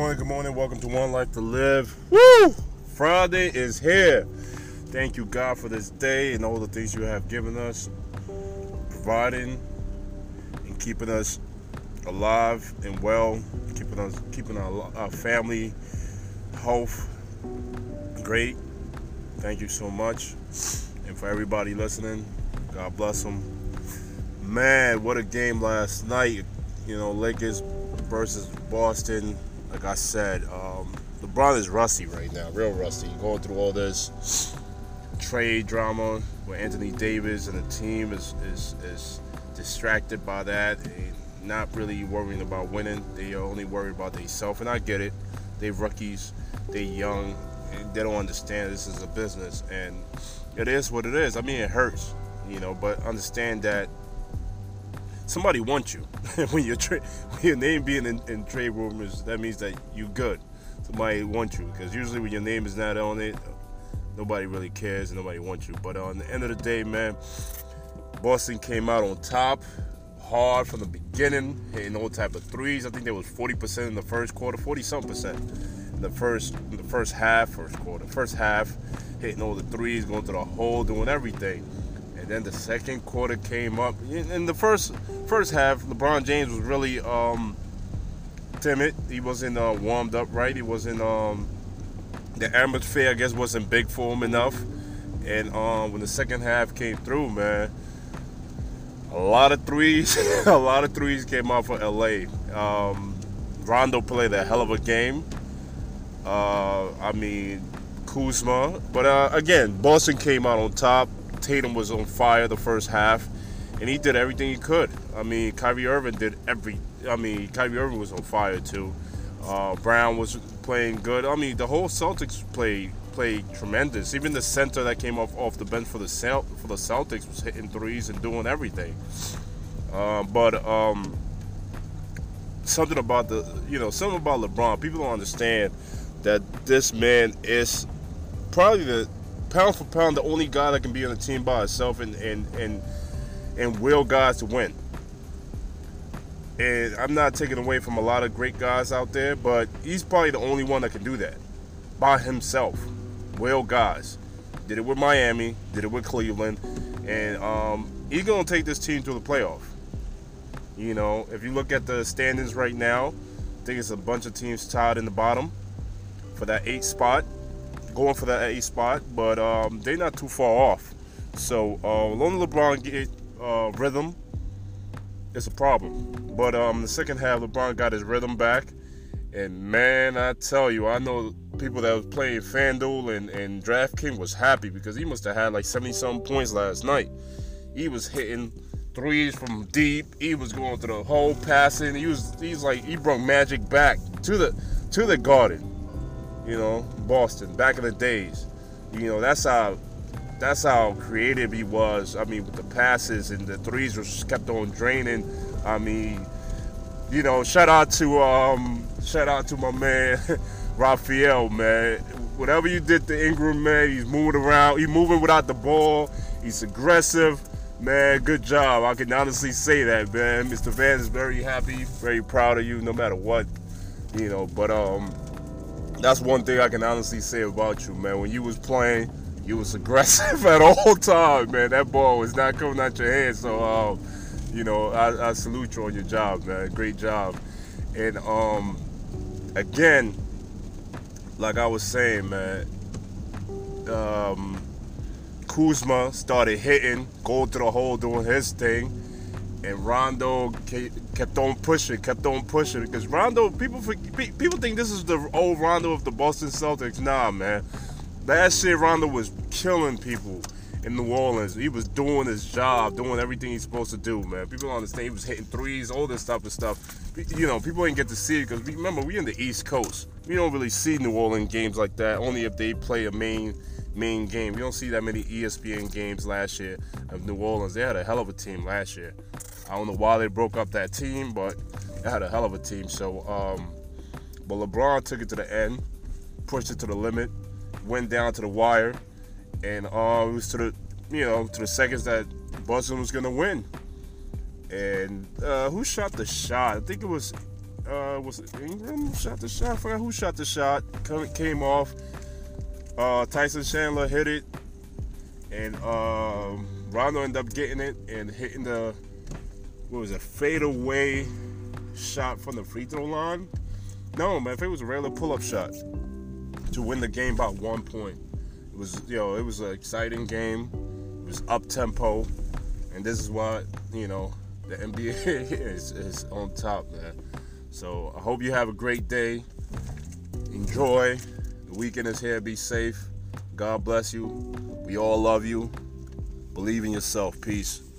morning, good morning. Welcome to One Life to Live. Woo! Friday is here. Thank you, God, for this day and all the things you have given us, providing and keeping us alive and well, keeping us, keeping our, our family health great. Thank you so much, and for everybody listening, God bless them. Man, what a game last night! You know, Lakers versus Boston. Like I said, um, LeBron is rusty right now, real rusty. Going through all this trade drama with Anthony Davis and the team is is, is distracted by that and not really worrying about winning. They are only worried about themselves, and I get it. They rookies, they young, and they don't understand this is a business, and it is what it is. I mean, it hurts, you know, but understand that somebody wants you when you're tra- your name being in, in, trade rumors. That means that you're good. Somebody wants you because usually when your name is not on it, nobody really cares and nobody wants you. But on the end of the day, man, Boston came out on top hard from the beginning, hitting all type of threes. I think there was 40% in the first quarter, 40 some percent in the first in the first half, first quarter, first half, hitting all the threes, going to the hole, doing everything. Then the second quarter came up. In the first first half, LeBron James was really um, timid. He wasn't uh, warmed up right. He wasn't. Um, the atmosphere, I guess, wasn't big for him enough. And um, when the second half came through, man, a lot of threes, a lot of threes came out for LA. Um, Rondo played a hell of a game. Uh, I mean, Kuzma, but uh, again, Boston came out on top. Tatum was on fire the first half, and he did everything he could. I mean, Kyrie Irving did every. I mean, Kyrie Irving was on fire too. Uh, Brown was playing good. I mean, the whole Celtics played played tremendous. Even the center that came off off the bench for the Cel- for the Celtics was hitting threes and doing everything. Uh, but um, something about the you know something about LeBron. People don't understand that this man is probably the pound for pound the only guy that can be on the team by himself and and and and will guys to win. And I'm not taking away from a lot of great guys out there, but he's probably the only one that can do that by himself. Will guys did it with Miami, did it with Cleveland, and um, he's gonna take this team to the playoff. You know, if you look at the standings right now, I think it's a bunch of teams tied in the bottom for that eight spot, going for that eight spot, but um, they're not too far off. So uh, long as LeBron get uh, rhythm, it's a problem. But um, the second half, LeBron got his rhythm back, and man, I tell you, I know people that was playing FanDuel and, and DraftKings was happy because he must have had like 70 some points last night. He was hitting threes from deep. He was going through the whole passing. He was he's like he brought magic back to the to the garden. You know, Boston back in the days. You know, that's how that's how creative he was. I mean, with the passes and the threes just kept on draining. I mean, you know, shout out to um shout out to my man Raphael, man. Whatever you did to Ingram, man, he's moving around. He's moving without the ball. He's aggressive. Man, good job. I can honestly say that, man. Mr. Van is very happy, very proud of you, no matter what. You know, but um that's one thing I can honestly say about you, man. When you was playing, you was aggressive at all time, man. That ball was not coming out your hand. So um, you know, I, I salute you on your job, man. Great job. And um again, like I was saying, man, um, Kuzma started hitting, going to the hole, doing his thing, and Rondo kept on pushing, kept on pushing. Because Rondo, people people think this is the old Rondo of the Boston Celtics. Nah, man, last year Rondo was killing people in New Orleans. He was doing his job, doing everything he's supposed to do, man. People don't understand. He was hitting threes, all this type of stuff. You know, people ain't get to see it because remember we in the East Coast. We don't really see New Orleans games like that. Only if they play a main main game. We don't see that many ESPN games last year of New Orleans. They had a hell of a team last year. I don't know why they broke up that team, but they had a hell of a team. So, um, but LeBron took it to the end, pushed it to the limit, went down to the wire and uh, it was to the you know to the seconds that Boston was gonna win. And uh, who shot the shot? I think it was uh, was it Ingram shot the shot? I forgot who shot the shot. Came off. Uh, Tyson Chandler hit it, and um, Rondo ended up getting it and hitting the what was it fadeaway shot from the free throw line. No, man, if it was a regular pull-up shot to win the game by one point. It was, you know, it was an exciting game. It was up tempo, and this is what you know the NBA is, is on top, man. So I hope you have a great day. Enjoy. The weekend is here. Be safe. God bless you. We all love you. Believe in yourself. Peace.